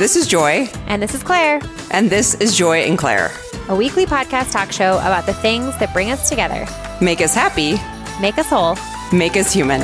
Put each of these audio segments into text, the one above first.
This is Joy, And this is Claire, and this is Joy and Claire. a weekly podcast talk show about the things that bring us together, Make us happy, make us whole. make us human.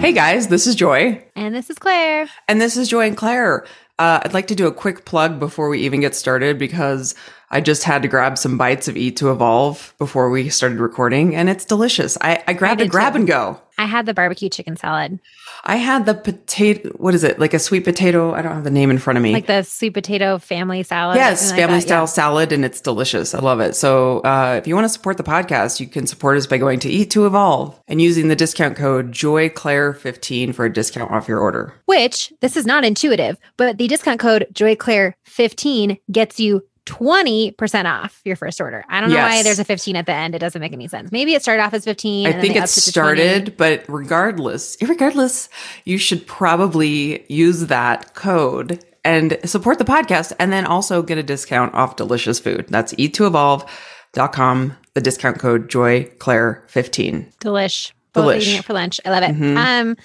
Hey guys, this is Joy, And this is Claire. and this is Joy and Claire. Uh, I'd like to do a quick plug before we even get started because I just had to grab some bites of Eat to Evolve before we started recording, and it's delicious. I, I grabbed a grab too. and go. I had the barbecue chicken salad, I had the potato. What is it? Like a sweet potato? I don't have the name in front of me. like the sweet potato family salad. Yes, something like family style yeah. salad, and it's delicious. I love it. So, uh, if you want to support the podcast, you can support us by going to Eat to Evolve and using the discount code JoyClaire15 for a discount off your order. Which this is not intuitive, but the discount code JoyClaire15 gets you 20% off your first order. I don't know why there's a 15 at the end. It doesn't make any sense. Maybe it started off as 15. I and think it upped it to 20. started, but regardless, regardless, you should probably use that code and support the podcast and then also get a discount off delicious food. That's eat2evolve.com, the discount code JoyClaire15. Delish. Both Delish. eating it for lunch. I love it. Mhm. Um,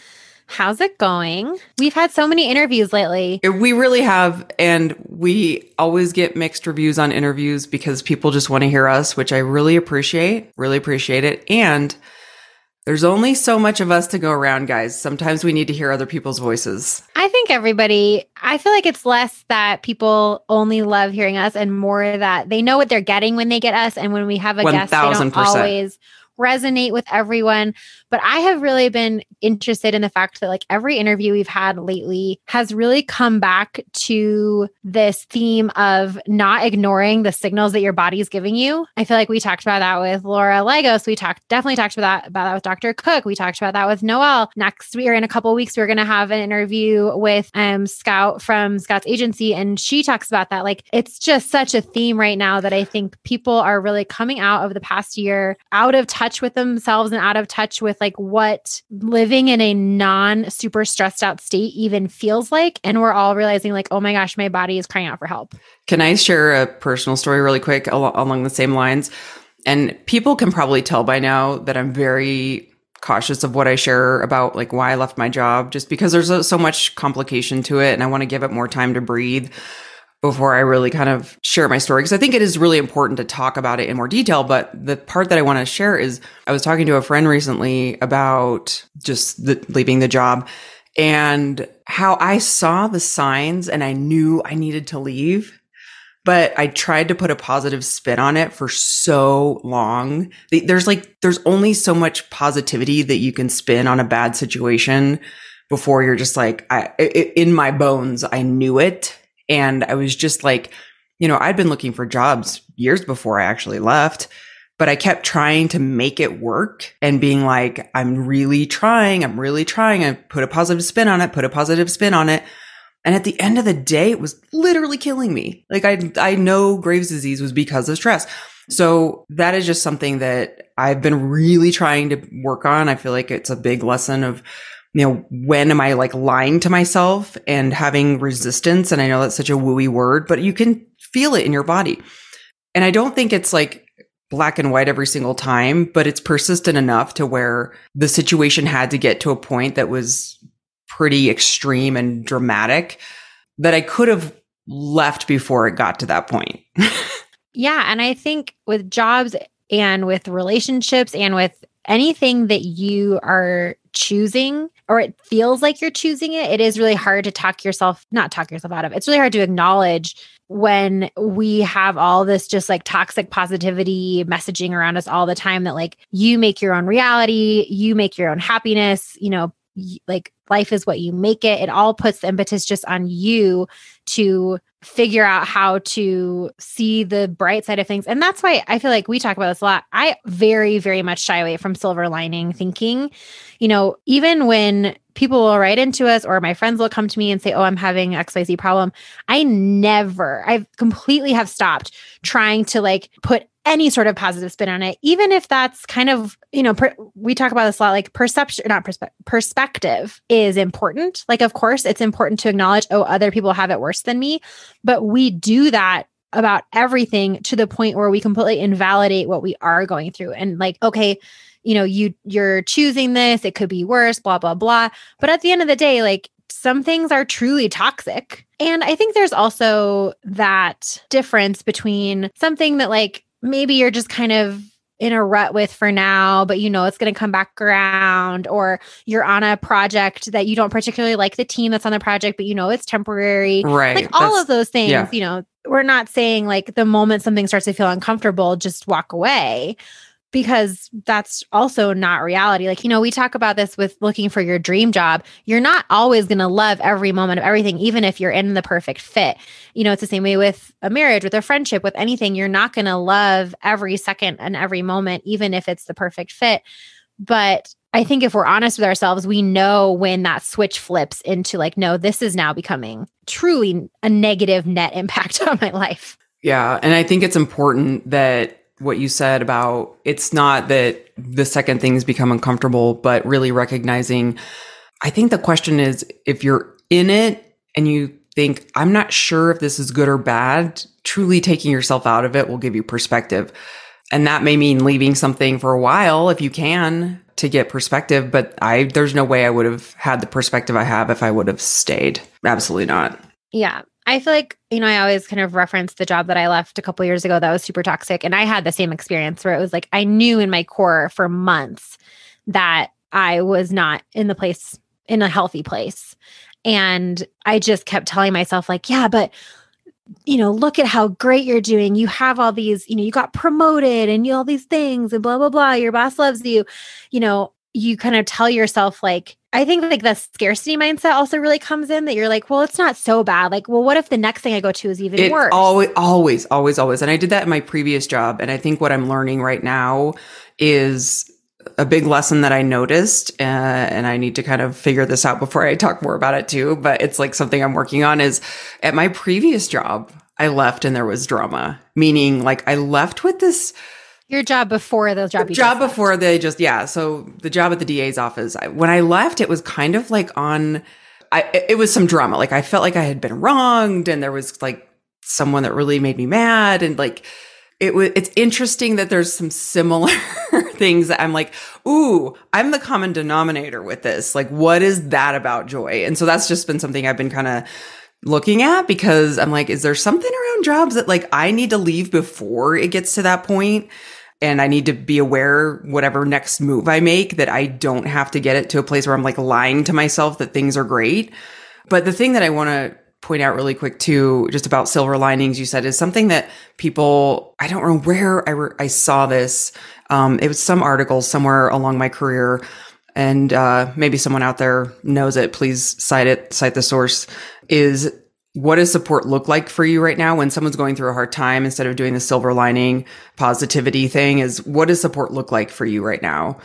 how's it going? We've had so many interviews lately. We really have, and we always get mixed reviews on interviews because people just want to hear us, which I really appreciate. Really appreciate it. And there's only so much of us to go around, guys. Sometimes we need to hear other people's voices. I think everybody, I feel like it's less that people only love hearing us and more that they know what they're getting when they get us. And when we have a guest, they don't 1000%. always resonate with everyone. But I have really been interested in the fact that like every interview we've had lately has really come back to this theme of not ignoring the signals that your body's giving you. I feel like we talked about that with Laura Legos. We talked definitely talked about that about that with Dr. Cook. We talked about that with Noel. Next week or in a couple weeks, we're gonna have an interview with um Scout from Scout's agency, and she talks about that. Like it's just such a theme right now that I think people are really coming out of the past year out of touch with themselves and out of touch with like what living in a non super stressed out state even feels like. And we're all realizing like, oh my gosh, my body is crying out for help. Can I share a personal story really quick al- along the same lines? And people can probably tell by now that I'm very cautious of what I share about like why I left my job just because there's so much complication to it and I want to give it more time to breathe before I really kind of share my story because I think it is really important to talk about it in more detail but the part that I want to share is I was talking to a friend recently about just the, leaving the job and how I saw the signs and I knew I needed to leave but I tried to put a positive spin on it for so long. There's like, there's only so much positivity that you can spin on a bad situation before you're just like, I, in my bones, I knew it. And I was just like, you know, I'd been looking for jobs years before I actually left, but I kept trying to make it work and being like, I'm really trying. I'm really trying. I put a positive spin on it, put a positive spin on it. And at the end of the day, it was literally killing me. Like I, I know Graves' disease was because of stress. So that is just something that I've been really trying to work on. I feel like it's a big lesson of, you know, when am I like lying to myself and having resistance? And I know that's such a wooey word, but you can feel it in your body. And I don't think it's like black and white every single time, but it's persistent enough to where the situation had to get to a point that was pretty extreme and dramatic that I could have left before it got to that point. Yeah. And I think with jobs and with relationships and with anything that you are choosing or it feels like you're choosing it, it is really hard to talk yourself, not talk yourself out of. It's really hard to acknowledge when we have all this just like toxic positivity messaging around us all the time that like you make your own reality, you make your own happiness, you know, like life is what you make it. It all puts the impetus just on you to figure out how to see the bright side of things. And that's why I feel like we talk about this a lot. I very, very much shy away from silver lining thinking. You know, even when people will write into us or my friends will come to me and say, Oh, I'm having XYZ problem. I never, I've completely have stopped trying to like put any sort of positive spin on it, even if that's kind of, you know, per, we talk about this a lot like perception, not perspe- perspective is important. Like, of course, it's important to acknowledge, oh, other people have it worse than me. But we do that about everything to the point where we completely invalidate what we are going through and like okay you know you you're choosing this it could be worse blah blah blah but at the end of the day like some things are truly toxic and i think there's also that difference between something that like maybe you're just kind of in a rut with for now, but you know it's going to come back around, or you're on a project that you don't particularly like the team that's on the project, but you know it's temporary. Right. Like all of those things, yeah. you know, we're not saying like the moment something starts to feel uncomfortable, just walk away because that's also not reality. Like, you know, we talk about this with looking for your dream job. You're not always going to love every moment of everything, even if you're in the perfect fit. You know, it's the same way with a marriage, with a friendship, with anything. You're not going to love every second and every moment, even if it's the perfect fit. But I think if we're honest with ourselves, we know when that switch flips into like, no, this is now becoming truly a negative net impact on my life. Yeah. And I think it's important that what you said about it's not that the second things become uncomfortable, but really recognizing. I think the question is if you're in it and you think, I'm not sure if this is good or bad, truly taking yourself out of it will give you perspective. And that may mean leaving something for a while if you can to get perspective, but I there's no way I would have had the perspective I have if I would have stayed. Absolutely not. Yeah. I feel like, you know, I always kind of reference the job that I left a couple years ago that was super toxic. And I had the same experience where it was like I knew in my core for months that I was not in the place, in a healthy place. And I just kept telling myself, like, yeah, but you know, look at how great you're doing. You have all these, you know, you got promoted and you all these things and blah, blah, blah. Your boss loves you. You know, you kind of tell yourself, like, I think like the scarcity mindset also really comes in that you're like, well, it's not so bad. Like, well, what if the next thing I go to is even it worse? Always, always, always, always. And I did that in my previous job. And I think what I'm learning right now is a big lesson that I noticed, uh, and I need to kind of figure this out before I talk more about it too. But it's like something I'm working on is at my previous job, I left and there was drama, meaning like I left with this your job before the job. job before they just yeah. So the job at the DA's office. I, when I left, it was kind of like on. I it was some drama. Like I felt like I had been wronged, and there was like someone that really made me mad, and like it was. It's interesting that there's some similar things that I'm like, ooh, I'm the common denominator with this. Like, what is that about joy? And so that's just been something I've been kind of looking at because I'm like, is there something around jobs that like I need to leave before it gets to that point? And I need to be aware whatever next move I make that I don't have to get it to a place where I'm like lying to myself that things are great. But the thing that I want to point out really quick too, just about silver linings, you said is something that people, I don't know where I, re- I saw this. Um, it was some article somewhere along my career and uh, maybe someone out there knows it. Please cite it, cite the source is what does support look like for you right now when someone's going through a hard time instead of doing the silver lining positivity thing is what does support look like for you right now?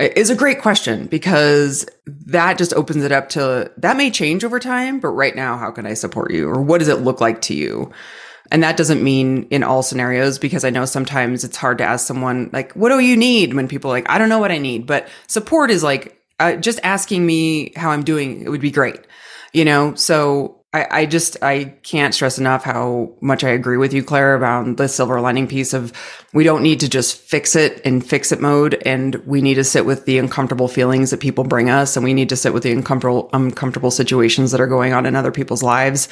Is a great question because that just opens it up to that may change over time but right now how can i support you? Or what does it look like to you? And that doesn't mean in all scenarios because i know sometimes it's hard to ask someone like what do you need? When people like i don't know what i need but support is like uh, just asking me how i'm doing it would be great you know? So I, I just I can't stress enough how much I agree with you, Claire, about the silver lining piece of we don't need to just fix it in fix it mode, and we need to sit with the uncomfortable feelings that people bring us, and we need to sit with the uncomfortable uncomfortable situations that are going on in other people's lives,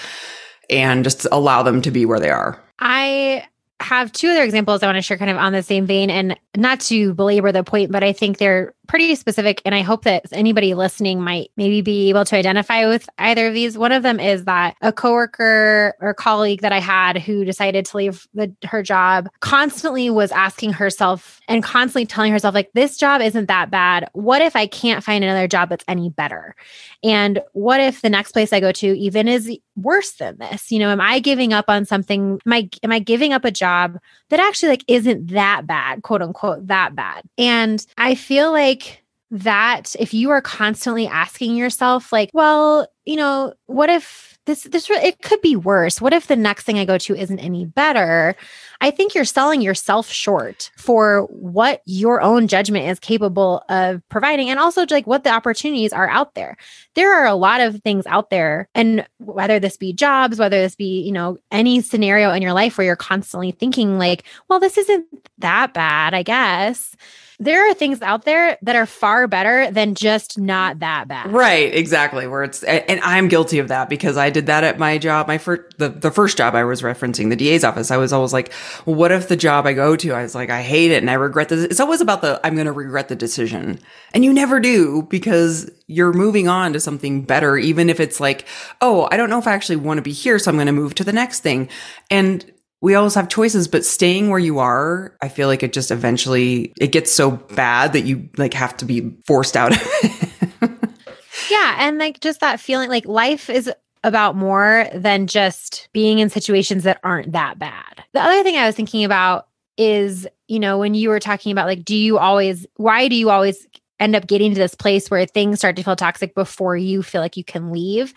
and just allow them to be where they are. I have two other examples I want to share kind of on the same vein and not to belabor the point, but I think they're pretty specific. And I hope that anybody listening might maybe be able to identify with either of these. One of them is that a coworker or colleague that I had who decided to leave the, her job constantly was asking herself and constantly telling herself, like, this job isn't that bad. What if I can't find another job that's any better? And what if the next place I go to even is worse than this? You know, am I giving up on something? Am I am I giving up a job that actually like isn't that bad, quote unquote, that bad? And I feel like that if you are constantly asking yourself, like, well, you know, what if this, this, it could be worse? What if the next thing I go to isn't any better? I think you're selling yourself short for what your own judgment is capable of providing and also like what the opportunities are out there. There are a lot of things out there and whether this be jobs, whether this be, you know, any scenario in your life where you're constantly thinking like, well, this isn't that bad, I guess there are things out there that are far better than just not that bad. Right, exactly. Where it's and I'm guilty of that because I did that at my job. My first the, the first job I was referencing, the DA's office. I was always like, what if the job I go to, I was like, I hate it and I regret this. It's always about the I'm gonna regret the decision. And you never do because you're moving on to something better, even if it's like, oh, I don't know if I actually want to be here, so I'm gonna move to the next thing. And we always have choices, but staying where you are, I feel like it just eventually it gets so bad that you like have to be forced out of it. yeah, and like just that feeling like life is about more than just being in situations that aren't that bad. The other thing I was thinking about is, you know, when you were talking about like do you always why do you always end up getting to this place where things start to feel toxic before you feel like you can leave.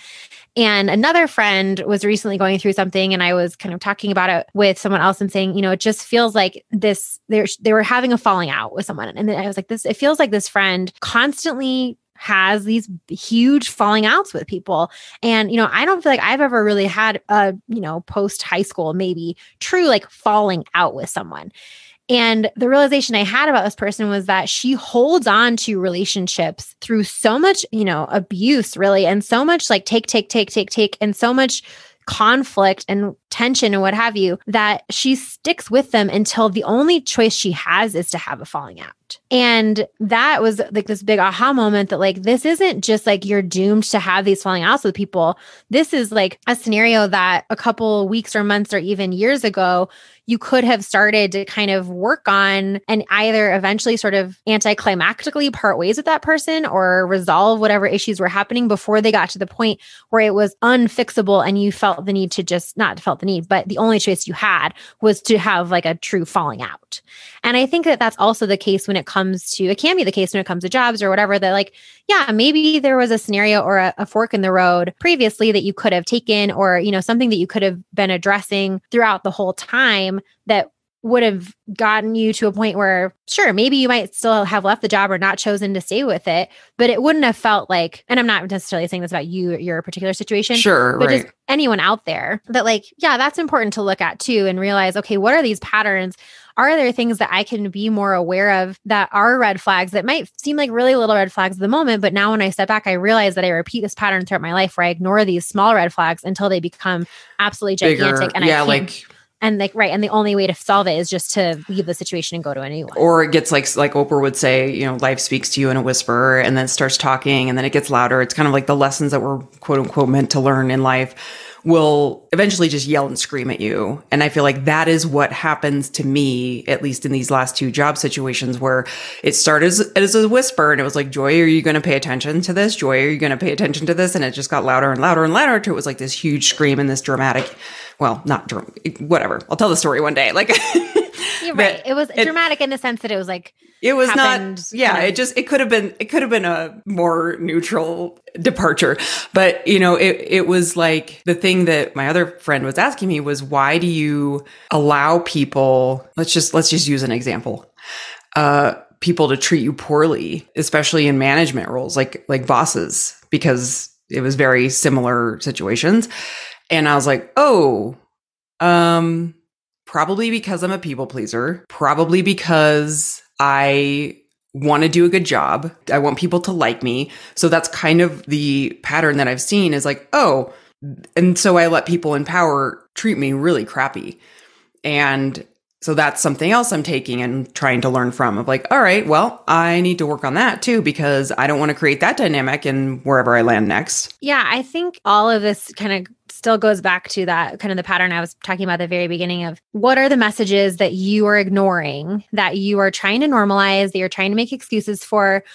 And another friend was recently going through something, and I was kind of talking about it with someone else and saying, you know, it just feels like this. They they were having a falling out with someone, and then I was like, this. It feels like this friend constantly has these huge falling outs with people. And, you know, I don't feel like I've ever really had a, you know, post high school, maybe true like falling out with someone. And the realization I had about this person was that she holds on to relationships through so much, you know, abuse, really, and so much like take, take, take, take, take, and so much conflict and tension and what have you that she sticks with them until the only choice she has is to have a falling out. And that was like this big aha moment that like this isn't just like you're doomed to have these falling outs with people. This is like a scenario that a couple weeks or months or even years ago you could have started to kind of work on and either eventually sort of anticlimactically part ways with that person or resolve whatever issues were happening before they got to the point where it was unfixable and you felt the need to just not felt the need, but the only choice you had was to have like a true falling out. And I think that that's also the case when it comes to, it can be the case when it comes to jobs or whatever, that like, yeah, maybe there was a scenario or a, a fork in the road previously that you could have taken or, you know, something that you could have been addressing throughout the whole time that would have gotten you to a point where sure maybe you might still have left the job or not chosen to stay with it but it wouldn't have felt like and i'm not necessarily saying this about you your particular situation sure but right. just anyone out there that like yeah that's important to look at too and realize okay what are these patterns are there things that I can be more aware of that are red flags that might seem like really little red flags at the moment? But now when I step back, I realize that I repeat this pattern throughout my life where I ignore these small red flags until they become absolutely gigantic. Bigger, and yeah, I like and like right, and the only way to solve it is just to leave the situation and go to a new one. or it gets like like Oprah would say, you know, life speaks to you in a whisper and then starts talking and then it gets louder. It's kind of like the lessons that we're quote unquote meant to learn in life will eventually just yell and scream at you. And I feel like that is what happens to me, at least in these last two job situations where it started as, as a whisper and it was like, Joy, are you going to pay attention to this? Joy, are you going to pay attention to this? And it just got louder and louder and louder to it was like this huge scream and this dramatic, well, not dram- whatever. I'll tell the story one day. Like, You're right. It was it- dramatic in the sense that it was like it was not yeah kind of- it just it could have been it could have been a more neutral departure but you know it it was like the thing that my other friend was asking me was why do you allow people let's just let's just use an example uh people to treat you poorly especially in management roles like like bosses because it was very similar situations and i was like oh um probably because I'm a people pleaser, probably because I want to do a good job. I want people to like me. So that's kind of the pattern that I've seen is like, oh, and so I let people in power treat me really crappy. And so that's something else I'm taking and trying to learn from of like, all right, well, I need to work on that too because I don't want to create that dynamic in wherever I land next. Yeah, I think all of this kind of still goes back to that kind of the pattern I was talking about at the very beginning of what are the messages that you are ignoring that you are trying to normalize, that you're trying to make excuses for,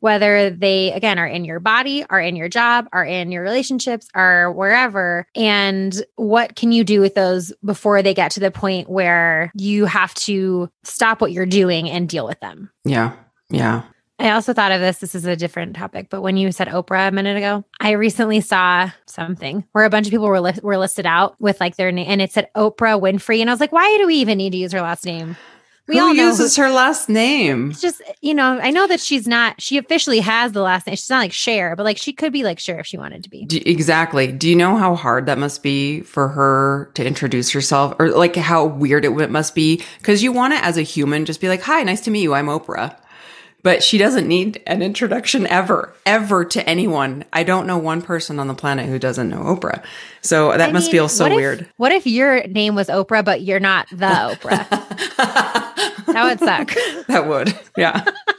whether they again are in your body, are in your job, are in your relationships, are wherever. And what can you do with those before they get to the point where you have to stop what you're doing and deal with them? Yeah. Yeah. I also thought of this. This is a different topic, but when you said Oprah a minute ago, I recently saw something where a bunch of people were li- were listed out with like their name, and it said Oprah Winfrey, and I was like, why do we even need to use her last name? We who all uses who, her last name. It's just you know, I know that she's not. She officially has the last name. She's not like Cher, but like she could be like Cher if she wanted to be. Do, exactly. Do you know how hard that must be for her to introduce herself, or like how weird it must be? Because you want to, as a human, just be like, "Hi, nice to meet you. I'm Oprah." But she doesn't need an introduction ever, ever to anyone. I don't know one person on the planet who doesn't know Oprah. So that I must mean, feel so what weird. If, what if your name was Oprah, but you're not the Oprah? that would suck. That would. Yeah.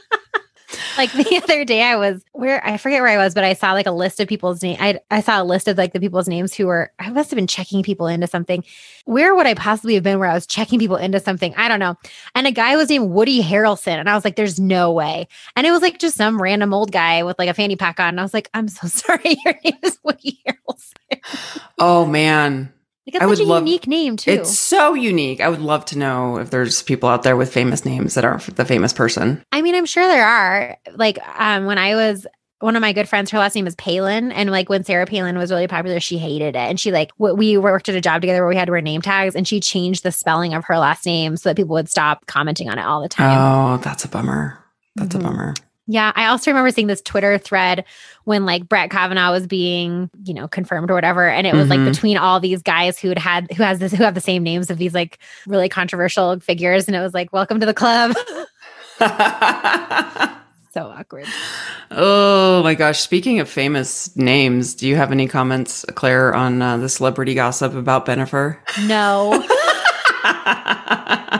like the other day I was where I forget where I was, but I saw like a list of people's name. I I saw a list of like the people's names who were I must have been checking people into something. Where would I possibly have been where I was checking people into something? I don't know. And a guy was named Woody Harrelson. And I was like, there's no way. And it was like just some random old guy with like a fanny pack on. And I was like, I'm so sorry. Your name is Woody Harrelson. Oh man. Like it's I such a love, unique name too. It's so unique. I would love to know if there's people out there with famous names that aren't the famous person. I mean, I'm sure there are. Like um, when I was one of my good friends, her last name is Palin. And like when Sarah Palin was really popular, she hated it. And she like, we worked at a job together where we had to wear name tags and she changed the spelling of her last name so that people would stop commenting on it all the time. Oh, that's a bummer. That's mm-hmm. a bummer. Yeah, I also remember seeing this Twitter thread when like Brett Kavanaugh was being, you know, confirmed or whatever, and it was mm-hmm. like between all these guys who'd had who has this who have the same names of these like really controversial figures, and it was like, welcome to the club. so awkward. Oh my gosh! Speaking of famous names, do you have any comments, Claire, on uh, the celebrity gossip about Bennifer? No.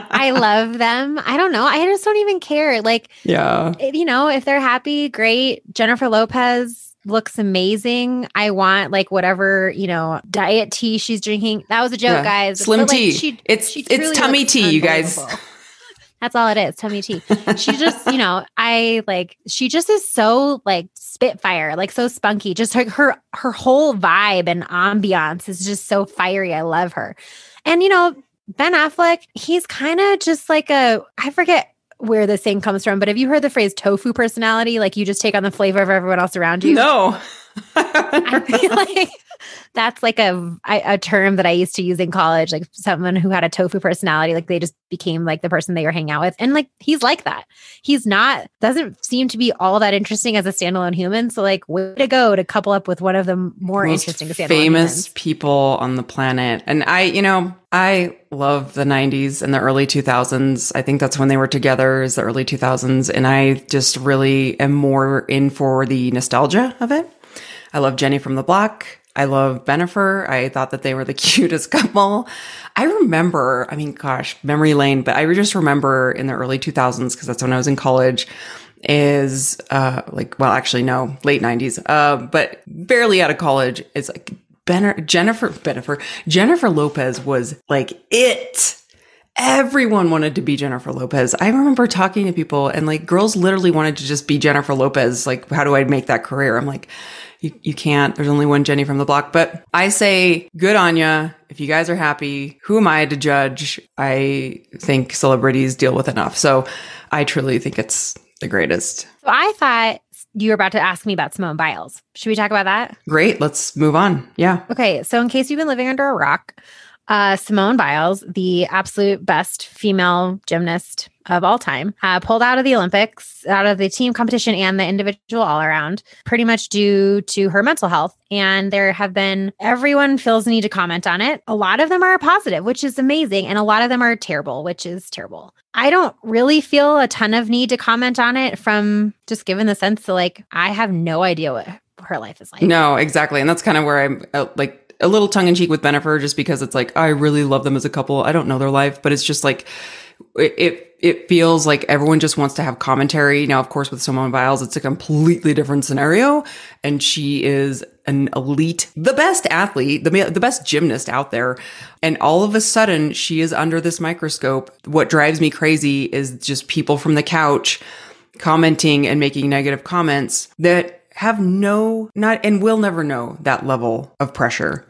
I love them. I don't know. I just don't even care. Like, yeah, you know, if they're happy, great. Jennifer Lopez looks amazing. I want like whatever, you know, diet tea she's drinking. That was a joke, yeah. guys. Slim but, tea. She, it's she it's tummy tea, you guys. That's all it is, tummy tea. She just, you know, I like she just is so like spitfire, like so spunky. Just like her her whole vibe and ambiance is just so fiery. I love her. And you know, Ben Affleck, he's kind of just like a, I forget where this thing comes from, but have you heard the phrase tofu personality? Like you just take on the flavor of everyone else around you? No. I feel like that's like a a term that I used to use in college, like someone who had a tofu personality, like they just became like the person they were hanging out with. And like he's like that. He's not doesn't seem to be all that interesting as a standalone human. So like way to go to couple up with one of the more Most interesting famous humans. people on the planet. And I, you know, I love the 90s and the early 2000s. I think that's when they were together is the early 2000s and I just really am more in for the nostalgia of it. I love Jenny from the Block. I love Bennifer. I thought that they were the cutest couple. I remember, I mean, gosh, memory lane, but I just remember in the early 2000s, because that's when I was in college, is uh like, well, actually, no, late 90s, uh, but barely out of college. It's like Benner, Jennifer, Bennifer, Jennifer Lopez was like it. Everyone wanted to be Jennifer Lopez. I remember talking to people and like girls literally wanted to just be Jennifer Lopez. Like, how do I make that career? I'm like, you, you can't. There's only one Jenny from the block. But I say, good on ya. If you guys are happy, who am I to judge? I think celebrities deal with enough. So I truly think it's the greatest. I thought you were about to ask me about Simone Biles. Should we talk about that? Great. Let's move on. Yeah. Okay. So, in case you've been living under a rock, uh, Simone Biles, the absolute best female gymnast of all time, uh, pulled out of the Olympics, out of the team competition and the individual all around, pretty much due to her mental health. And there have been, everyone feels the need to comment on it. A lot of them are positive, which is amazing. And a lot of them are terrible, which is terrible. I don't really feel a ton of need to comment on it from just given the sense that, like, I have no idea what her life is like. No, exactly. And that's kind of where I'm uh, like, a little tongue in cheek with Bennifer just because it's like I really love them as a couple. I don't know their life, but it's just like it, it it feels like everyone just wants to have commentary. Now, of course, with Simone Biles, it's a completely different scenario. And she is an elite, the best athlete, the, the best gymnast out there. And all of a sudden, she is under this microscope. What drives me crazy is just people from the couch commenting and making negative comments that have no, not, and will never know that level of pressure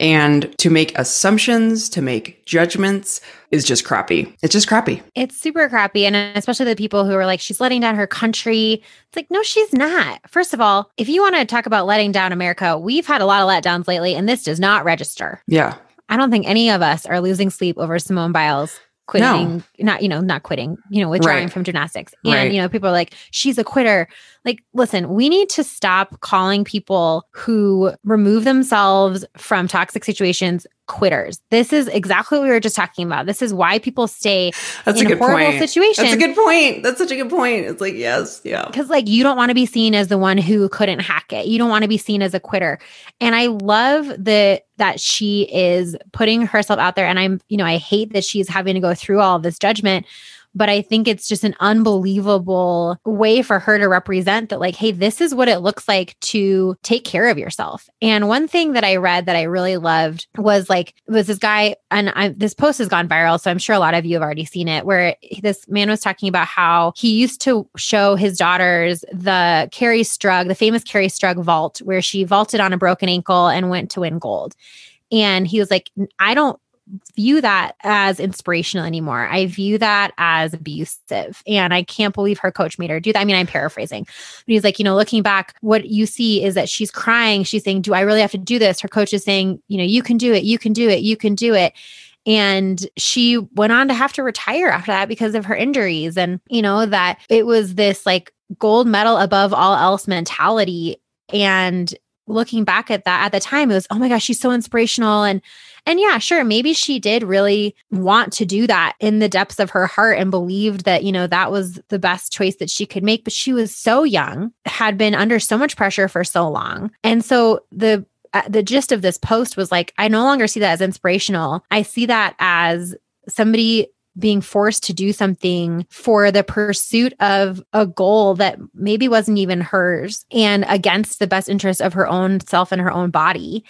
And to make assumptions, to make judgments is just crappy. It's just crappy. It's super crappy. And especially the people who are like, she's letting down her country. It's like, no, she's not. First of all, if you want to talk about letting down America, we've had a lot of letdowns lately, and this does not register. Yeah. I don't think any of us are losing sleep over Simone Biles quitting, no. not, you know, not quitting, you know, withdrawing right. from gymnastics. And, right. you know, people are like, she's a quitter. Like, listen, we need to stop calling people who remove themselves from toxic situations quitters. This is exactly what we were just talking about. This is why people stay That's in a, good horrible point. situation. That's a good point. That's such a good point. It's like, yes, yeah. Because like you don't want to be seen as the one who couldn't hack it. You don't want to be seen as a quitter. And I love the that she is putting herself out there. And I'm, you know, I hate that she's having to go through all this judgment but I think it's just an unbelievable way for her to represent that, like, hey, this is what it looks like to take care of yourself. And one thing that I read that I really loved was like, was this guy, and I, this post has gone viral. So I'm sure a lot of you have already seen it, where this man was talking about how he used to show his daughters the Kerri Strug, the famous Kerri Strug vault, where she vaulted on a broken ankle and went to win gold. And he was like, I don't view that as inspirational anymore. I view that as abusive. And I can't believe her coach made her do that. I mean, I'm paraphrasing. But he's like, you know, looking back, what you see is that she's crying. She's saying, Do I really have to do this? Her coach is saying, you know, you can do it, you can do it, you can do it. And she went on to have to retire after that because of her injuries. And, you know, that it was this like gold medal above all else mentality. And looking back at that at the time, it was, oh my gosh, she's so inspirational. And and yeah, sure, maybe she did really want to do that in the depths of her heart and believed that, you know, that was the best choice that she could make. But she was so young, had been under so much pressure for so long. And so the uh, the gist of this post was like, I no longer see that as inspirational. I see that as somebody being forced to do something for the pursuit of a goal that maybe wasn't even hers and against the best interest of her own self and her own body.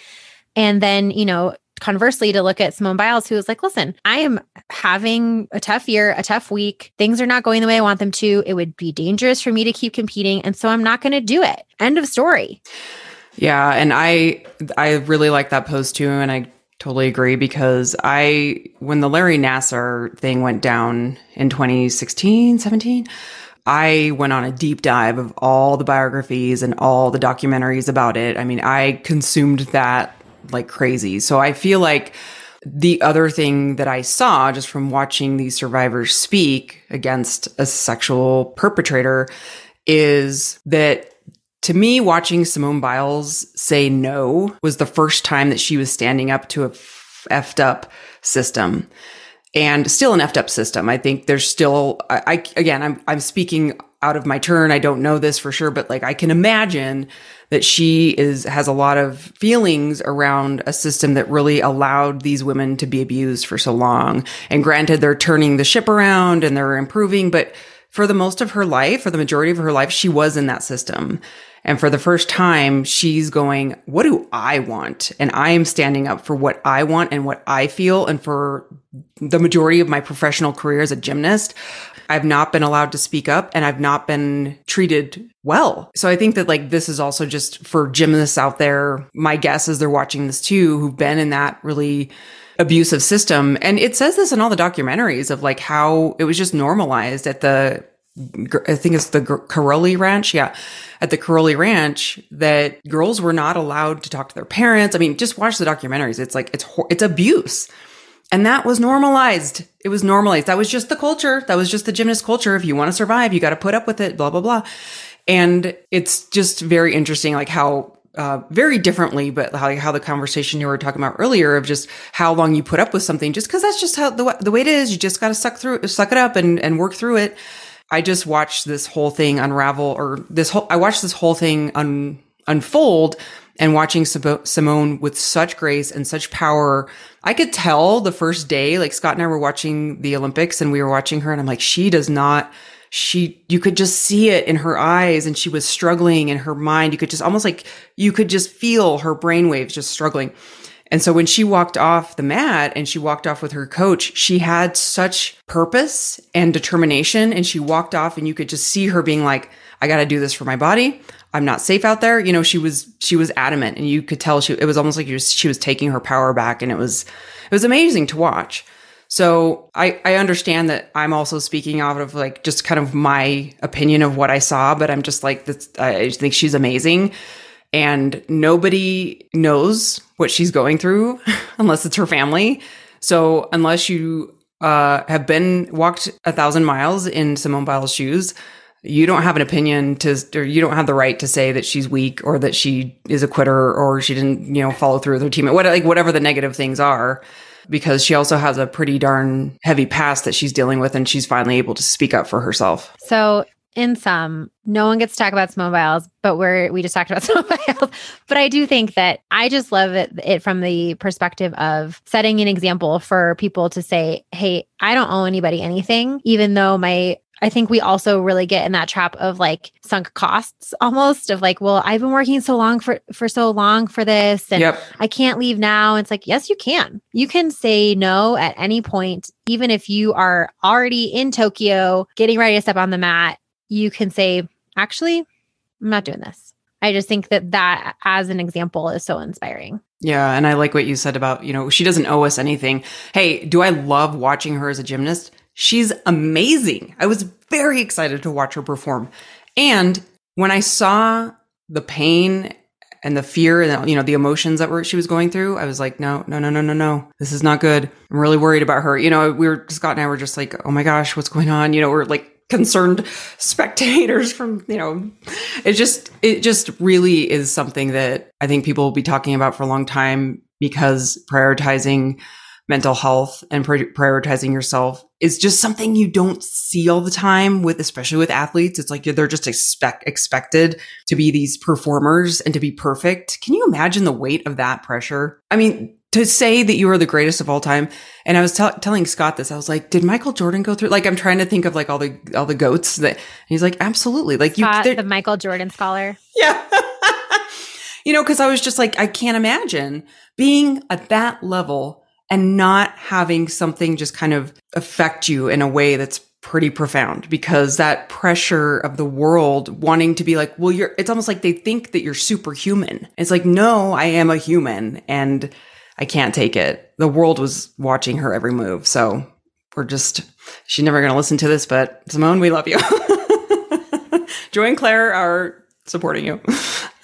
And then, you know, conversely to look at Simone Biles, who was like, listen, I am having a tough year, a tough week. Things are not going the way I want them to. It would be dangerous for me to keep competing. And so I'm not going to do it. End of story. Yeah. And I, I really like that post too. And I totally agree because I, when the Larry Nassar thing went down in 2016, 17, I went on a deep dive of all the biographies and all the documentaries about it. I mean, I consumed that like crazy. So I feel like the other thing that I saw just from watching these survivors speak against a sexual perpetrator is that to me, watching Simone Biles say no was the first time that she was standing up to a effed up system and still an effed up system. I think there's still, I, I again, I'm, I'm speaking out of my turn. I don't know this for sure, but like I can imagine that she is has a lot of feelings around a system that really allowed these women to be abused for so long. And granted, they're turning the ship around and they're improving, but for the most of her life, for the majority of her life, she was in that system. And for the first time, she's going, what do I want? And I am standing up for what I want and what I feel. And for the majority of my professional career as a gymnast, I've not been allowed to speak up and I've not been treated well. So I think that like this is also just for gymnasts out there. My guess is they're watching this too, who've been in that really abusive system. And it says this in all the documentaries of like how it was just normalized at the, I think it's the Karolyi Ranch. Yeah. At the Karolyi Ranch that girls were not allowed to talk to their parents. I mean, just watch the documentaries. It's like, it's, it's abuse. And that was normalized. It was normalized. That was just the culture. That was just the gymnast culture. If you want to survive, you got to put up with it, blah, blah, blah. And it's just very interesting, like how uh, very differently, but how, how the conversation you were talking about earlier of just how long you put up with something, just because that's just how the, the way it is. You just got to suck through, suck it up and, and work through it. I just watched this whole thing unravel or this whole, I watched this whole thing un, unfold and watching Simone with such grace and such power. I could tell the first day, like Scott and I were watching the Olympics and we were watching her and I'm like, she does not, she, you could just see it in her eyes and she was struggling in her mind. You could just almost like, you could just feel her brainwaves just struggling. And so when she walked off the mat and she walked off with her coach, she had such purpose and determination and she walked off and you could just see her being like, I got to do this for my body. I'm not safe out there. You know, she was she was adamant, and you could tell she it was almost like was, she was taking her power back, and it was it was amazing to watch. So I I understand that I'm also speaking out of like just kind of my opinion of what I saw, but I'm just like this. I think she's amazing, and nobody knows what she's going through unless it's her family. So unless you uh, have been walked a thousand miles in Simone Biles' shoes, you don't have an opinion to, or you don't have the right to say that she's weak or that she is a quitter or she didn't, you know, follow through with her team. What, like whatever the negative things are, because she also has a pretty darn heavy past that she's dealing with, and she's finally able to speak up for herself. So in sum, no one gets to talk about Simone Biles, but we're we just talked about Simone Biles. But I do think that I just love it, it from the perspective of setting an example for people to say, "Hey, I don't owe anybody anything," even though my I think we also really get in that trap of like sunk costs almost of like, well, I've been working so long for for so long for this and yep. I can't leave now. It's like, yes, you can. You can say no at any point, even if you are already in Tokyo getting ready to step on the mat you can say, actually, I'm not doing this. I just think that that as an example is so inspiring. Yeah. And I like what you said about, you know, she doesn't owe us anything. Hey, do I love watching her as a gymnast? She's amazing. I was very excited to watch her perform. And when I saw the pain and the fear and you know the emotions that were she was going through i was like no no no no no no this is not good i'm really worried about her you know we were scott and i were just like oh my gosh what's going on you know we're like concerned spectators from you know it just it just really is something that i think people will be talking about for a long time because prioritizing mental health and prioritizing yourself is just something you don't see all the time with especially with athletes it's like they're just expect expected to be these performers and to be perfect can you imagine the weight of that pressure i mean to say that you are the greatest of all time. And I was t- telling Scott this. I was like, "Did Michael Jordan go through?" Like, I'm trying to think of like all the all the goats that. he's like, "Absolutely!" Like Scott, you, the Michael Jordan scholar. Yeah. you know, because I was just like, I can't imagine being at that level and not having something just kind of affect you in a way that's pretty profound because that pressure of the world wanting to be like, well, you're, it's almost like they think that you're superhuman. It's like, no, I am a human. And I can't take it. The world was watching her every move. So we're just, she's never going to listen to this, but Simone, we love you. Joy and Claire are supporting you.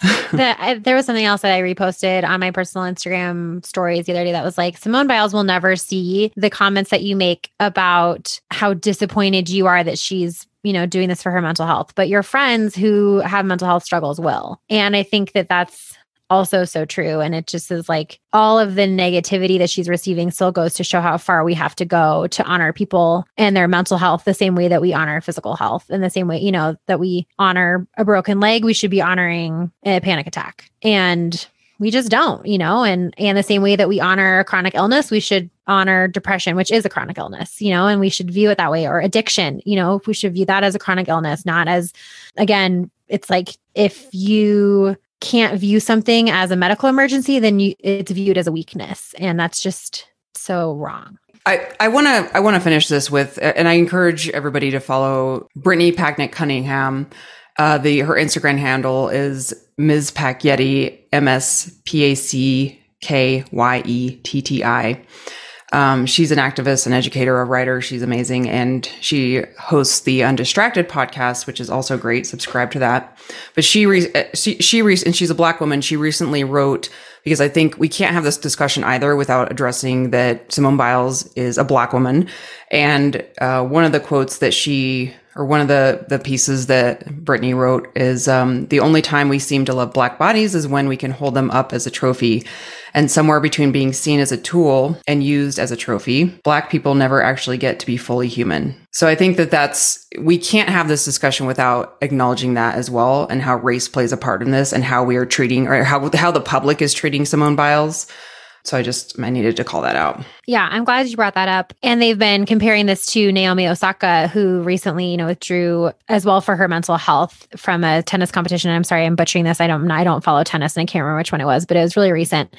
the, I, there was something else that I reposted on my personal Instagram stories the other day that was like Simone Biles will never see the comments that you make about how disappointed you are that she's you know doing this for her mental health but your friends who have mental health struggles will. And i think that that's also so true. And it just is like all of the negativity that she's receiving still goes to show how far we have to go to honor people and their mental health the same way that we honor physical health. In the same way, you know, that we honor a broken leg, we should be honoring a panic attack. And we just don't, you know, and and the same way that we honor a chronic illness, we should honor depression, which is a chronic illness, you know, and we should view it that way or addiction, you know, we should view that as a chronic illness, not as again, it's like if you can't view something as a medical emergency, then you, it's viewed as a weakness. And that's just so wrong. I, want to I want to finish this with, and I encourage everybody to follow Brittany Packnett Cunningham. Uh, the her Instagram handle is Ms. Packyetti, M S P A C K Y E T T I. Um, she's an activist, an educator, a writer. She's amazing. And she hosts the Undistracted podcast, which is also great. Subscribe to that. But she, re- uh, she, she re- and she's a black woman. She recently wrote, because I think we can't have this discussion either without addressing that Simone Biles is a black woman. And uh, one of the quotes that she or one of the the pieces that Brittany wrote is um, the only time we seem to love black bodies is when we can hold them up as a trophy. And somewhere between being seen as a tool and used as a trophy, black people never actually get to be fully human. So I think that that's, we can't have this discussion without acknowledging that as well and how race plays a part in this and how we are treating or how, how the public is treating Simone Biles. So I just I needed to call that out. Yeah, I'm glad you brought that up. And they've been comparing this to Naomi Osaka, who recently, you know, withdrew as well for her mental health from a tennis competition. I'm sorry, I'm butchering this. I don't I don't follow tennis and I can't remember which one it was, but it was really recent.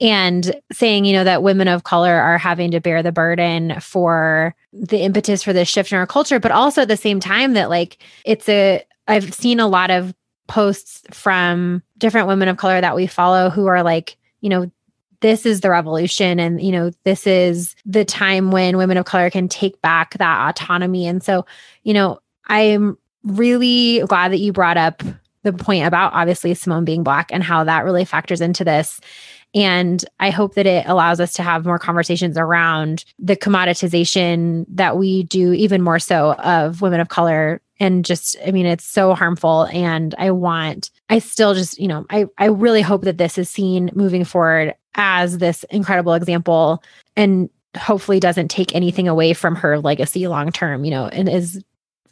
And saying, you know, that women of color are having to bear the burden for the impetus for this shift in our culture, but also at the same time that like it's a I've seen a lot of posts from different women of color that we follow who are like, you know, this is the revolution and you know this is the time when women of color can take back that autonomy and so you know i'm really glad that you brought up the point about obviously simone being black and how that really factors into this and I hope that it allows us to have more conversations around the commoditization that we do, even more so, of women of color. And just, I mean, it's so harmful. And I want, I still just, you know, I, I really hope that this is seen moving forward as this incredible example and hopefully doesn't take anything away from her legacy long term, you know, and is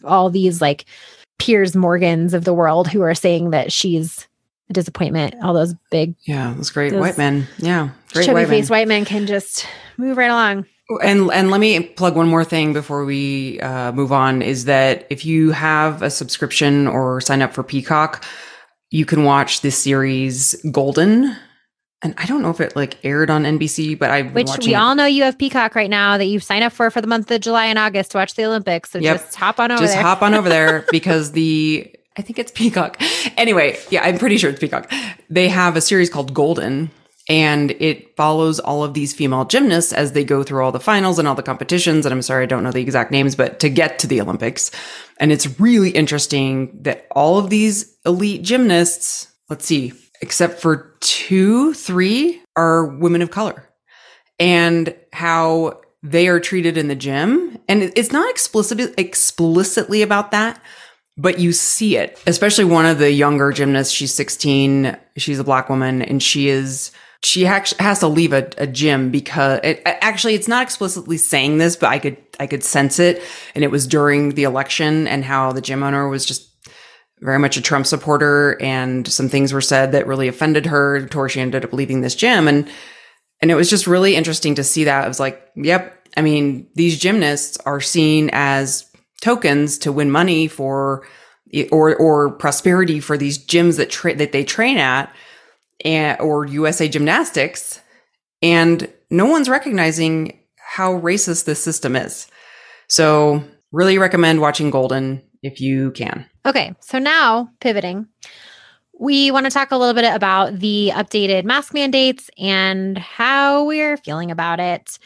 all these like Piers Morgans of the world who are saying that she's a disappointment. All those big, yeah, those great those white men, yeah, great chubby white faced white men can just move right along. And and let me plug one more thing before we uh, move on is that if you have a subscription or sign up for Peacock, you can watch this series Golden and I don't know if it like aired on NBC, but I which we all know you have Peacock right now that you sign up for for the month of July and August to watch the Olympics. So yep. just hop on over just there. hop on over there because the I think it's Peacock. Anyway, yeah, I'm pretty sure it's Peacock. They have a series called Golden, and it follows all of these female gymnasts as they go through all the finals and all the competitions. And I'm sorry, I don't know the exact names, but to get to the Olympics. And it's really interesting that all of these elite gymnasts, let's see, except for two, three are women of color and how they are treated in the gym. And it's not explicitly, explicitly about that, but you see it, especially one of the younger gymnasts. She's 16. She's a black woman and she is, she actually has to leave a, a gym because it, actually it's not explicitly saying this, but I could, I could sense it. And it was during the election and how the gym owner was just very much a Trump supporter, and some things were said that really offended her to she ended up leaving this gym. And and it was just really interesting to see that. I was like, yep. I mean, these gymnasts are seen as tokens to win money for or or prosperity for these gyms that tra- that they train at and or USA Gymnastics and no one's recognizing how racist this system is. So, really recommend watching Golden if you can. Okay, so now pivoting, we want to talk a little bit about the updated mask mandates and how we're feeling about it.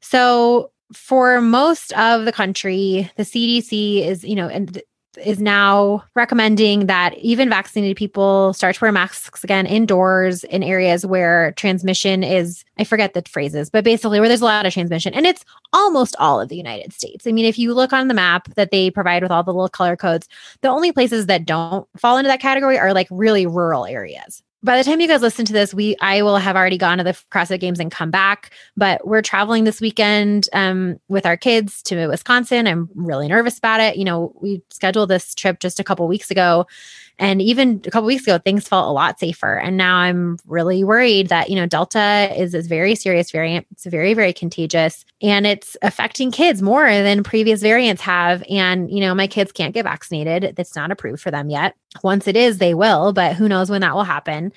So, for most of the country, the CDC is, you know, and is now recommending that even vaccinated people start to wear masks again indoors in areas where transmission is, I forget the phrases, but basically where there's a lot of transmission. And it's almost all of the United States. I mean, if you look on the map that they provide with all the little color codes, the only places that don't fall into that category are like really rural areas by the time you guys listen to this, we I will have already gone to the CrossFit Games and come back. But we're traveling this weekend um, with our kids to Wisconsin. I'm really nervous about it. You know, we scheduled this trip just a couple weeks ago, and even a couple weeks ago, things felt a lot safer. And now I'm really worried that, you know, Delta is a very serious variant. It's very, very contagious and it's affecting kids more than previous variants have. And, you know, my kids can't get vaccinated. It's not approved for them yet. Once it is, they will, but who knows when that will happen.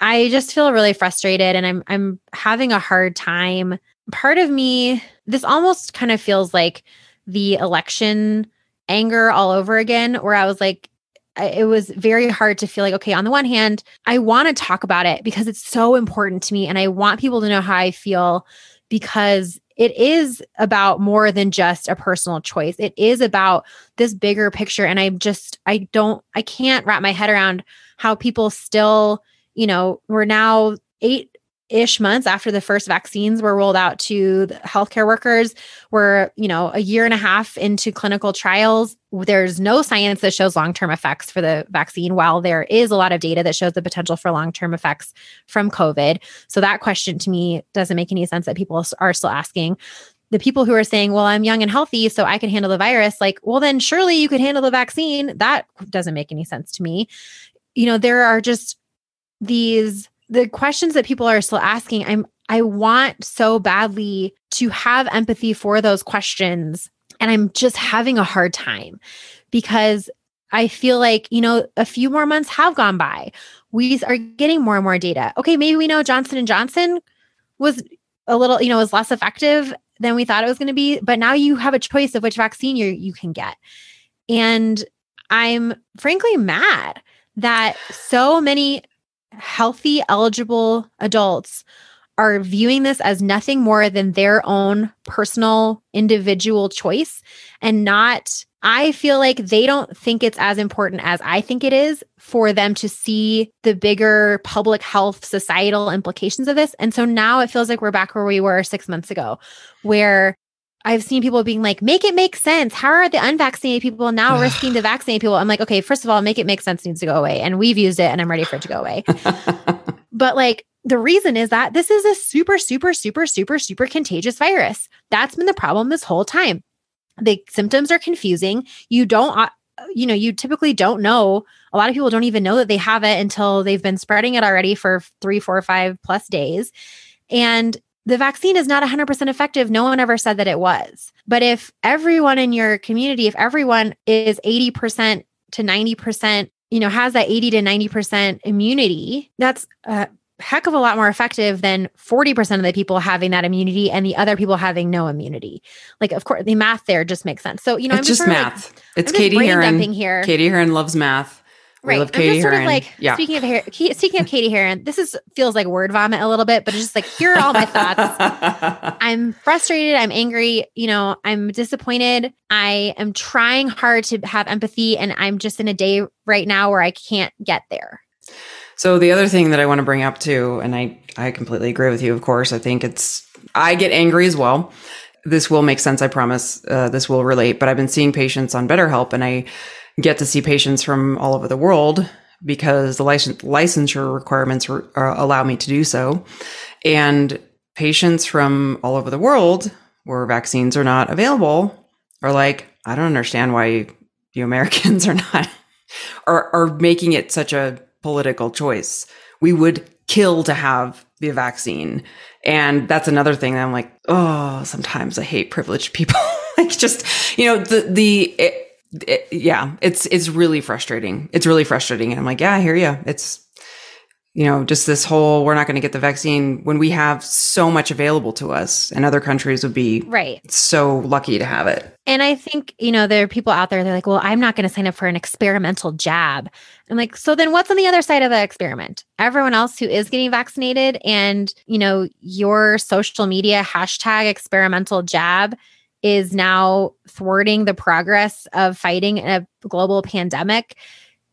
I just feel really frustrated and I'm I'm having a hard time. Part of me, this almost kind of feels like the election anger all over again, where I was like, it was very hard to feel like, okay, on the one hand, I want to talk about it because it's so important to me. And I want people to know how I feel because it is about more than just a personal choice. It is about this bigger picture. And I just, I don't, I can't wrap my head around how people still, you know, we're now eight ish months after the first vaccines were rolled out to healthcare workers. We're, you know, a year and a half into clinical trials. There's no science that shows long term effects for the vaccine, while there is a lot of data that shows the potential for long term effects from COVID. So that question to me doesn't make any sense that people are still asking. The people who are saying, well, I'm young and healthy, so I can handle the virus, like, well, then surely you could handle the vaccine. That doesn't make any sense to me. You know, there are just these the questions that people are still asking, I'm I want so badly to have empathy for those questions. And I'm just having a hard time because I feel like, you know, a few more months have gone by. We are getting more and more data. Okay, maybe we know Johnson and Johnson was a little, you know, was less effective than we thought it was going to be, but now you have a choice of which vaccine you you can get. And I'm frankly mad that so many healthy, eligible adults are viewing this as nothing more than their own personal individual choice and not I feel like they don't think it's as important as I think it is for them to see the bigger public health societal implications of this. And so now it feels like we're back where we were 6 months ago where I've seen people being like, make it make sense. How are the unvaccinated people now risking the vaccinated people? I'm like, okay, first of all, make it make sense needs to go away. And we've used it and I'm ready for it to go away. but like, the reason is that this is a super, super, super, super, super contagious virus. That's been the problem this whole time. The symptoms are confusing. You don't, uh, you know, you typically don't know. A lot of people don't even know that they have it until they've been spreading it already for three, four, five plus days. And the vaccine is not 100% effective. No one ever said that it was. But if everyone in your community, if everyone is 80% to 90%, you know, has that 80 to 90% immunity, that's a heck of a lot more effective than 40% of the people having that immunity and the other people having no immunity. Like, of course, the math there just makes sense. So, you know, it's I'm just, math. Like, it's Katie Heron here. Katie Heron loves math. Right. love Katie I'm just sort Heron. of like yeah. speaking of hair, speaking of Katie Heron, this is feels like word vomit a little bit, but it's just like here are all my thoughts. I'm frustrated. I'm angry. You know, I'm disappointed. I am trying hard to have empathy, and I'm just in a day right now where I can't get there. So the other thing that I want to bring up too, and I I completely agree with you. Of course, I think it's I get angry as well. This will make sense. I promise. Uh, this will relate. But I've been seeing patients on BetterHelp, and I get to see patients from all over the world because the license, licensure requirements re, uh, allow me to do so. And patients from all over the world where vaccines are not available are like, I don't understand why you Americans are not are, are making it such a political choice. We would kill to have the vaccine. And that's another thing that I'm like, oh, sometimes I hate privileged people. like just, you know, the, the, it, it, yeah, it's it's really frustrating. It's really frustrating. And I'm like, yeah, I hear you. It's you know, just this whole we're not going to get the vaccine when we have so much available to us and other countries would be right so lucky to have it. And I think, you know, there are people out there, they're like, well, I'm not going to sign up for an experimental jab. I'm like, so then what's on the other side of the experiment? Everyone else who is getting vaccinated and, you know, your social media hashtag experimental jab is now thwarting the progress of fighting a global pandemic.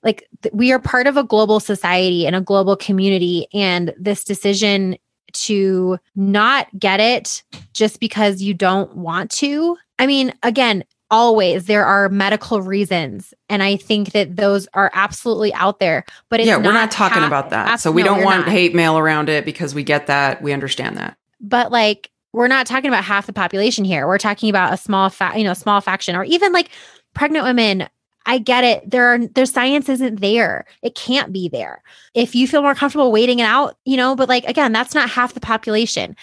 Like th- we are part of a global society and a global community and this decision to not get it just because you don't want to i mean again always there are medical reasons and i think that those are absolutely out there but yeah we're not talking ha- about that. So we no, don't want not. hate mail around it because we get that. We understand that. But like we're not talking about half the population here. We're talking about a small fa- you know, small faction or even like pregnant women. I get it. There are their science isn't there. It can't be there. If you feel more comfortable waiting it out, you know, but like again, that's not half the population.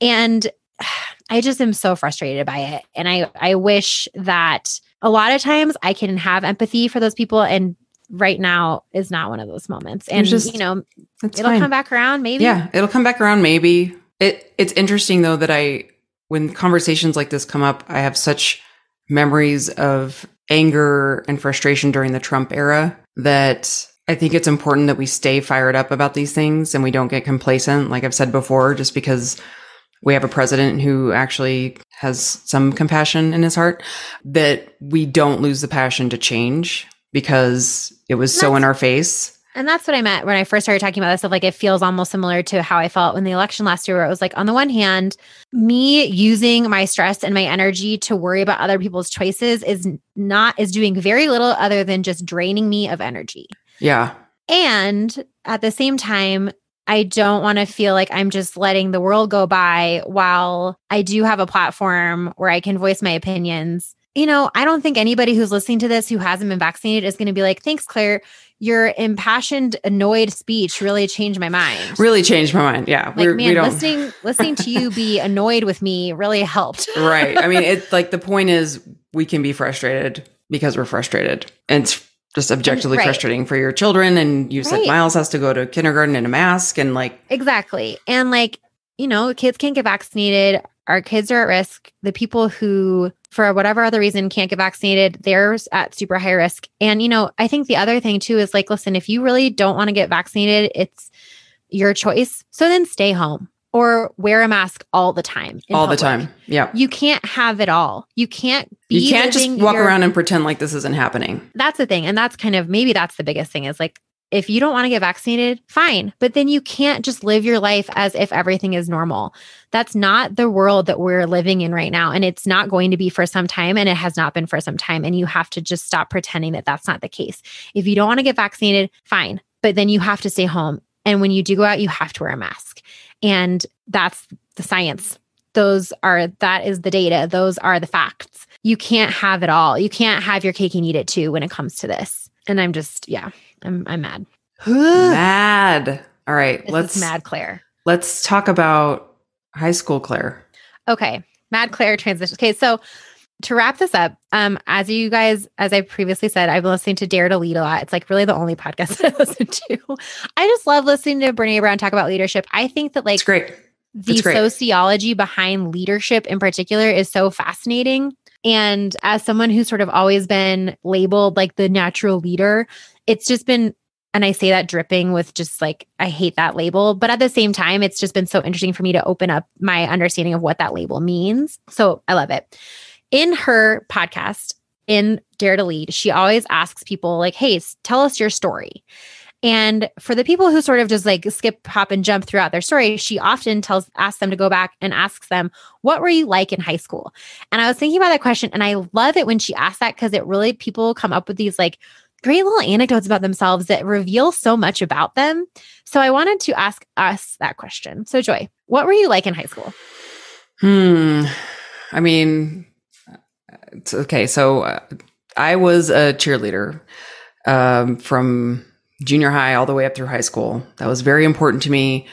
And I just am so frustrated by it. And I I wish that a lot of times I can have empathy for those people and right now is not one of those moments. And just, you know, it'll fine. come back around maybe. Yeah, it'll come back around maybe. It it's interesting though that I when conversations like this come up, I have such memories of anger and frustration during the Trump era that I think it's important that we stay fired up about these things and we don't get complacent. Like I've said before, just because we have a president who actually has some compassion in his heart, that we don't lose the passion to change because it was so in our face. And that's what I meant when I first started talking about this. Of like, it feels almost similar to how I felt when the election last year, where it was like, on the one hand, me using my stress and my energy to worry about other people's choices is not, is doing very little other than just draining me of energy. Yeah. And at the same time, I don't want to feel like I'm just letting the world go by while I do have a platform where I can voice my opinions you know, I don't think anybody who's listening to this who hasn't been vaccinated is going to be like, thanks, Claire. Your impassioned, annoyed speech really changed my mind. Really changed my mind. Yeah. Like, man, listening, listening to you be annoyed with me really helped. right. I mean, it's like the point is we can be frustrated because we're frustrated. And it's just objectively right. frustrating for your children. And you said. Miles has to go to kindergarten in a mask and like. Exactly. And like, you know, kids can't get vaccinated. Our kids are at risk. The people who, for whatever other reason, can't get vaccinated, they're at super high risk. And, you know, I think the other thing too is like, listen, if you really don't want to get vaccinated, it's your choice. So then stay home or wear a mask all the time. All public. the time. Yeah. You can't have it all. You can't be You can't just walk your, around and pretend like this isn't happening. That's the thing. And that's kind of maybe that's the biggest thing is like if you don't want to get vaccinated, fine. But then you can't just live your life as if everything is normal. That's not the world that we're living in right now. And it's not going to be for some time. And it has not been for some time. And you have to just stop pretending that that's not the case. If you don't want to get vaccinated, fine. But then you have to stay home. And when you do go out, you have to wear a mask. And that's the science. Those are, that is the data. Those are the facts. You can't have it all. You can't have your cake and eat it too when it comes to this. And I'm just, yeah, I'm I'm mad. mad. All right, this let's mad Claire. Let's talk about high school Claire. Okay, mad Claire transition. Okay, so to wrap this up, um, as you guys, as I previously said, I've been listening to Dare to Lead a lot. It's like really the only podcast that I listen to. I just love listening to Brene Brown talk about leadership. I think that like it's great. The great. sociology behind leadership in particular is so fascinating. And as someone who's sort of always been labeled like the natural leader, it's just been and I say that dripping with just like, I hate that label. But at the same time, it's just been so interesting for me to open up my understanding of what that label means. So I love it. In her podcast, in Dare to Lead, she always asks people, like, hey, tell us your story. And for the people who sort of just like skip, hop, and jump throughout their story, she often tells, asks them to go back and asks them, What were you like in high school? And I was thinking about that question, and I love it when she asks that because it really people come up with these like great little anecdotes about themselves that reveal so much about them. So I wanted to ask us that question. So, Joy, what were you like in high school? Hmm. I mean, it's okay. So uh, I was a cheerleader um, from junior high all the way up through high school. That was very important to me.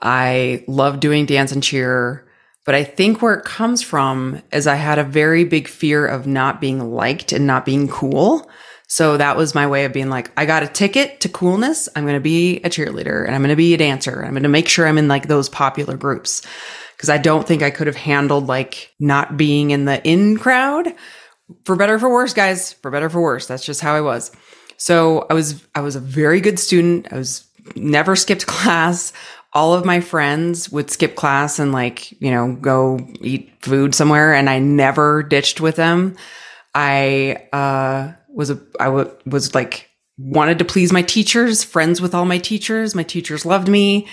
I loved doing dance and cheer. But I think where it comes from is I had a very big fear of not being liked and not being cool. So that was my way of being like, I got a ticket to coolness. I'm going to be a cheerleader and I'm going to be a dancer. I'm going to make sure I'm in like those popular groups. Cause I don't think I could have handled like not being in the in crowd for better or for worse, guys, for better or for worse. That's just how I was. So I was, I was a very good student. I was never skipped class. All of my friends would skip class and like, you know, go eat food somewhere and I never ditched with them. I, uh, was a I w- was like wanted to please my teachers, friends with all my teachers. My teachers loved me,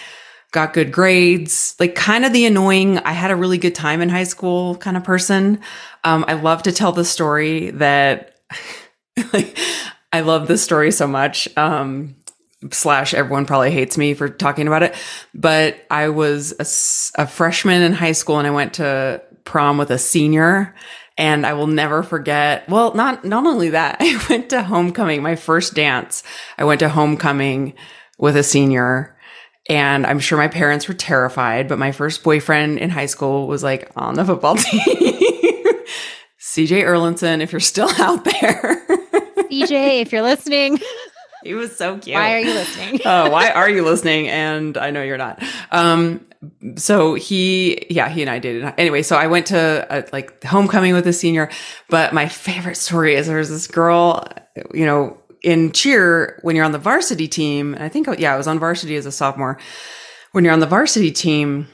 got good grades, like kind of the annoying, I had a really good time in high school kind of person. Um, I love to tell the story that I love this story so much. Um, slash everyone probably hates me for talking about it, but I was a, a freshman in high school and I went to prom with a senior and I will never forget. Well, not, not only that, I went to homecoming, my first dance. I went to homecoming with a senior and I'm sure my parents were terrified, but my first boyfriend in high school was like on the football team. CJ Erlinson, if you're still out there. CJ, if you're listening. He was so cute. Why are you listening? oh, why are you listening? And I know you're not. Um, so he, yeah, he and I dated. Anyway, so I went to a, like homecoming with a senior, but my favorite story is there was this girl, you know, in cheer when you're on the varsity team. I think, yeah, I was on varsity as a sophomore. When you're on the varsity team,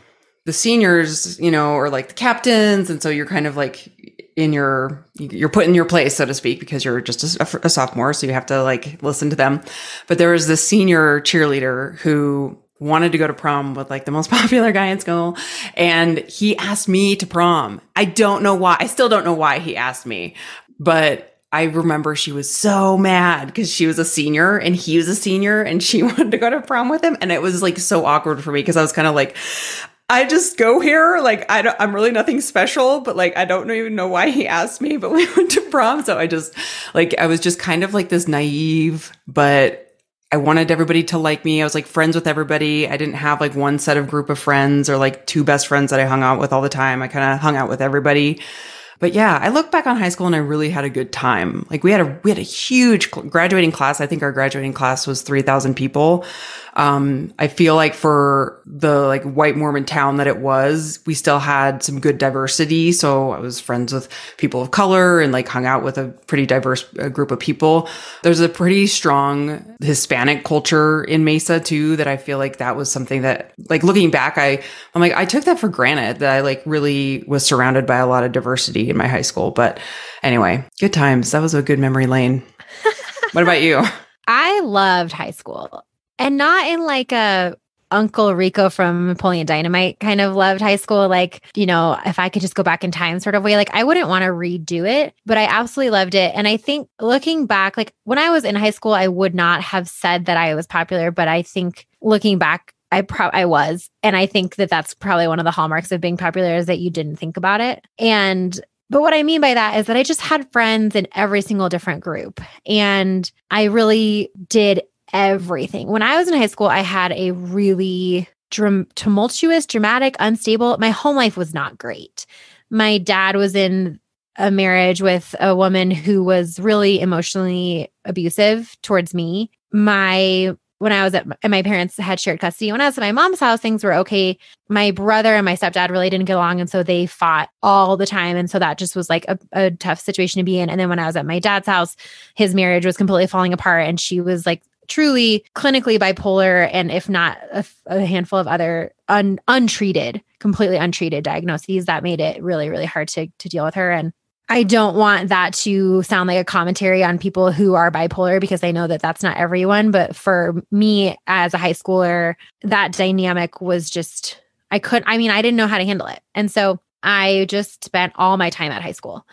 the seniors, you know, are like the captains. And so you're kind of like in your, you're put in your place, so to speak, because you're just a, a sophomore. So you have to like listen to them. But there was this senior cheerleader who wanted to go to prom with like the most popular guy in school. And he asked me to prom. I don't know why. I still don't know why he asked me, but I remember she was so mad because she was a senior and he was a senior and she wanted to go to prom with him. And it was like so awkward for me because I was kind of like, I just go here. Like, I don't, I'm really nothing special, but like, I don't even know why he asked me, but we went to prom. So I just, like, I was just kind of like this naive, but I wanted everybody to like me. I was like friends with everybody. I didn't have like one set of group of friends or like two best friends that I hung out with all the time. I kind of hung out with everybody. But yeah, I look back on high school and I really had a good time. Like we had a we had a huge graduating class. I think our graduating class was 3,000 people. Um, I feel like for the like white Mormon town that it was, we still had some good diversity. So I was friends with people of color and like hung out with a pretty diverse uh, group of people. There's a pretty strong Hispanic culture in Mesa too that I feel like that was something that like looking back, I I'm like I took that for granted that I like really was surrounded by a lot of diversity in my high school. But anyway, good times. That was a good memory lane. what about you? I loved high school and not in like a Uncle Rico from Napoleon Dynamite kind of loved high school. Like, you know, if I could just go back in time sort of way, like I wouldn't want to redo it, but I absolutely loved it. And I think looking back, like when I was in high school, I would not have said that I was popular, but I think looking back, I I was, and I think that that's probably one of the hallmarks of being popular is that you didn't think about it. And but what I mean by that is that I just had friends in every single different group, and I really did everything. When I was in high school, I had a really tumultuous, dramatic, unstable. My home life was not great. My dad was in a marriage with a woman who was really emotionally abusive towards me. My when I was at my, my parents had shared custody. When I was at my mom's house, things were okay. My brother and my stepdad really didn't get along. And so they fought all the time. And so that just was like a, a tough situation to be in. And then when I was at my dad's house, his marriage was completely falling apart. And she was like truly clinically bipolar and if not a, a handful of other un, untreated completely untreated diagnoses that made it really really hard to to deal with her. And I don't want that to sound like a commentary on people who are bipolar because I know that that's not everyone. But for me as a high schooler that dynamic was just I couldn't I mean I didn't know how to handle it. And so I just spent all my time at high school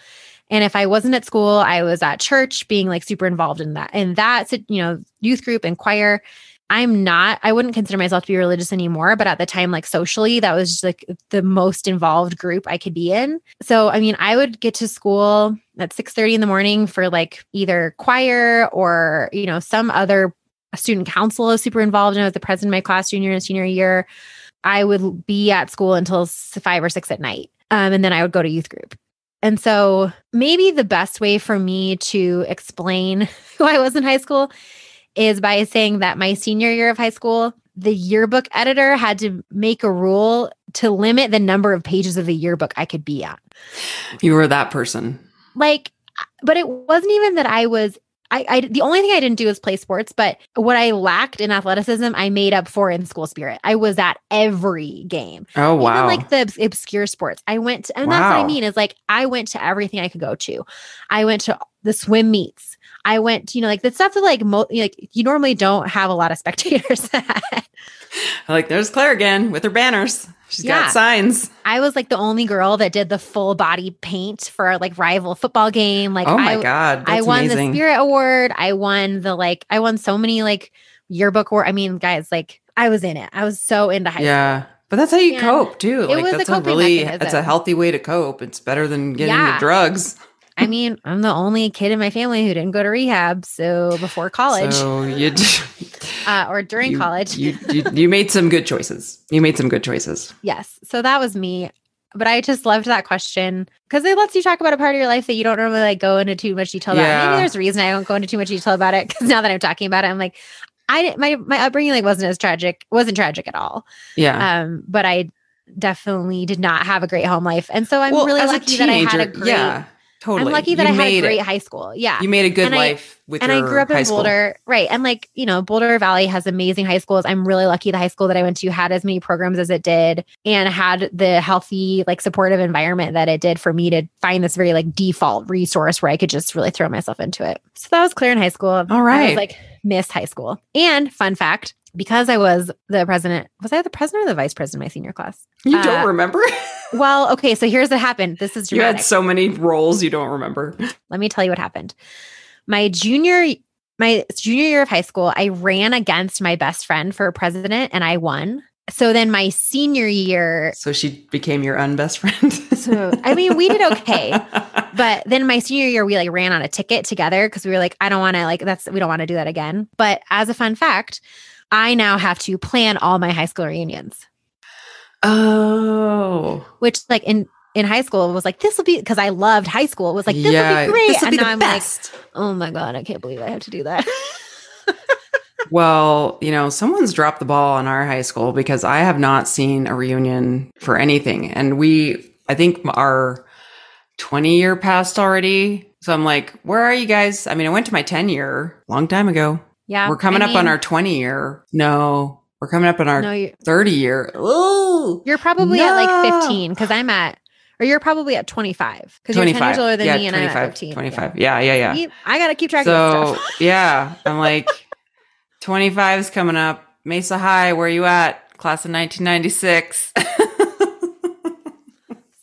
and if I wasn't at school, I was at church being like super involved in that. And that's, you know, youth group and choir. I'm not, I wouldn't consider myself to be religious anymore, but at the time, like socially, that was just like the most involved group I could be in. So, I mean, I would get to school at 6 30 in the morning for like either choir or, you know, some other student council was super involved in. I was the president of my class junior and senior year. I would be at school until five or six at night. Um, and then I would go to youth group. And so maybe the best way for me to explain who I was in high school is by saying that my senior year of high school, the yearbook editor had to make a rule to limit the number of pages of the yearbook I could be at. You were that person. Like, but it wasn't even that I was I, I the only thing I didn't do is play sports, but what I lacked in athleticism, I made up for in school spirit. I was at every game. Oh wow! Even like the obscure sports, I went, to, and wow. that's what I mean is like I went to everything I could go to. I went to the swim meets. I went, to, you know, like the stuff that like mo- like you normally don't have a lot of spectators like there's Claire again with her banners. She's yeah. got signs. I was like the only girl that did the full body paint for like rival football game. Like, oh my I, god, I won amazing. the Spirit Award. I won the like, I won so many like yearbook award. I mean, guys, like I was in it. I was so into high yeah. school. But that's how you and cope too. Like that's a, a really that's a healthy way to cope. It's better than getting yeah. the drugs. I mean, I'm the only kid in my family who didn't go to rehab. So before college, so you uh, or during you, college, you, you you made some good choices. You made some good choices. Yes. So that was me. But I just loved that question because it lets you talk about a part of your life that you don't normally like go into too much detail about. Maybe there's a reason I don't go into too much detail about it because now that I'm talking about it, I'm like, I my my upbringing like wasn't as tragic, wasn't tragic at all. Yeah. Um, but I definitely did not have a great home life, and so I'm well, really lucky teenager, that I had a great. Yeah Totally. I'm lucky that you I had a great it. high school. Yeah. You made a good and life I, with and I grew up in school. Boulder. Right. And like, you know, Boulder Valley has amazing high schools. I'm really lucky the high school that I went to had as many programs as it did and had the healthy, like supportive environment that it did for me to find this very like default resource where I could just really throw myself into it. So that was Claire in high school. All right. I was like Miss High School. And fun fact, because I was the president, was I the president or the vice president of my senior class? You uh, don't remember? well, okay. So here's what happened. This is dramatic. You had so many roles you don't remember. Let me tell you what happened. My junior, my junior year of high school, I ran against my best friend for president and I won. So then my senior year. So she became your unbest friend. so I mean, we did okay. But then my senior year, we like ran on a ticket together because we were like, I don't want to like that's we don't want to do that again. But as a fun fact, I now have to plan all my high school reunions. Oh. Which like in in high school was like, this will be because I loved high school. It was like, this will be great. This will and be now the I'm best. like, oh my God, I can't believe I have to do that. Well, you know, someone's dropped the ball on our high school because I have not seen a reunion for anything. And we, I think our 20 year passed already. So I'm like, where are you guys? I mean, I went to my 10 year long time ago. Yeah. we're coming I up on our 20 year. No, we're coming up on our No, 30 year. Ooh. you're probably at like 15 because I'm at, or you're probably at 25 because you're 10 years older than yeah, me and I'm at 15. 25. Yeah, yeah, yeah. Yeah. I got to keep track So, yeah, I'm like, 25 is coming up. Mesa High, where are you at? Class of 1996.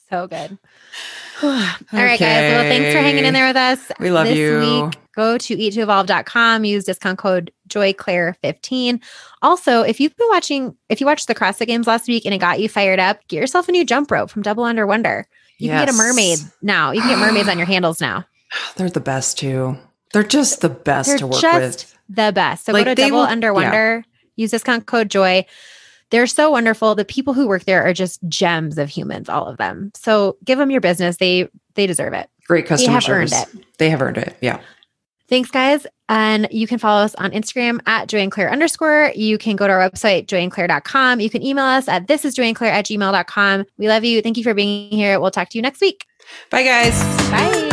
So good. All right, guys. Well, thanks for hanging in there with us. We love this you. Week. Go to eat2evolve.com, use discount code JoyClaire15. Also, if you've been watching, if you watched the CrossFit games last week and it got you fired up, get yourself a new jump rope from Double Under Wonder. You can get a mermaid now. You can get mermaids on your handles now. They're the best too. They're just the best They're to work just with. the best. So Like, go to Double will- Under yeah. Wonder, use discount code JOY. They're so wonderful. The people who work there are just gems of humans, all of them. So give them your business. They they deserve it. Great customer have earned service. They have earned it. Yeah. Thanks, guys. And you can follow us on Instagram at Joy and Claire underscore. You can go to our website, joyandclaire.com. You can email us at this is joyandclaire at gmail.com. We love you. Thank you for being here. We'll talk to you next week. Bye, guys. Bye.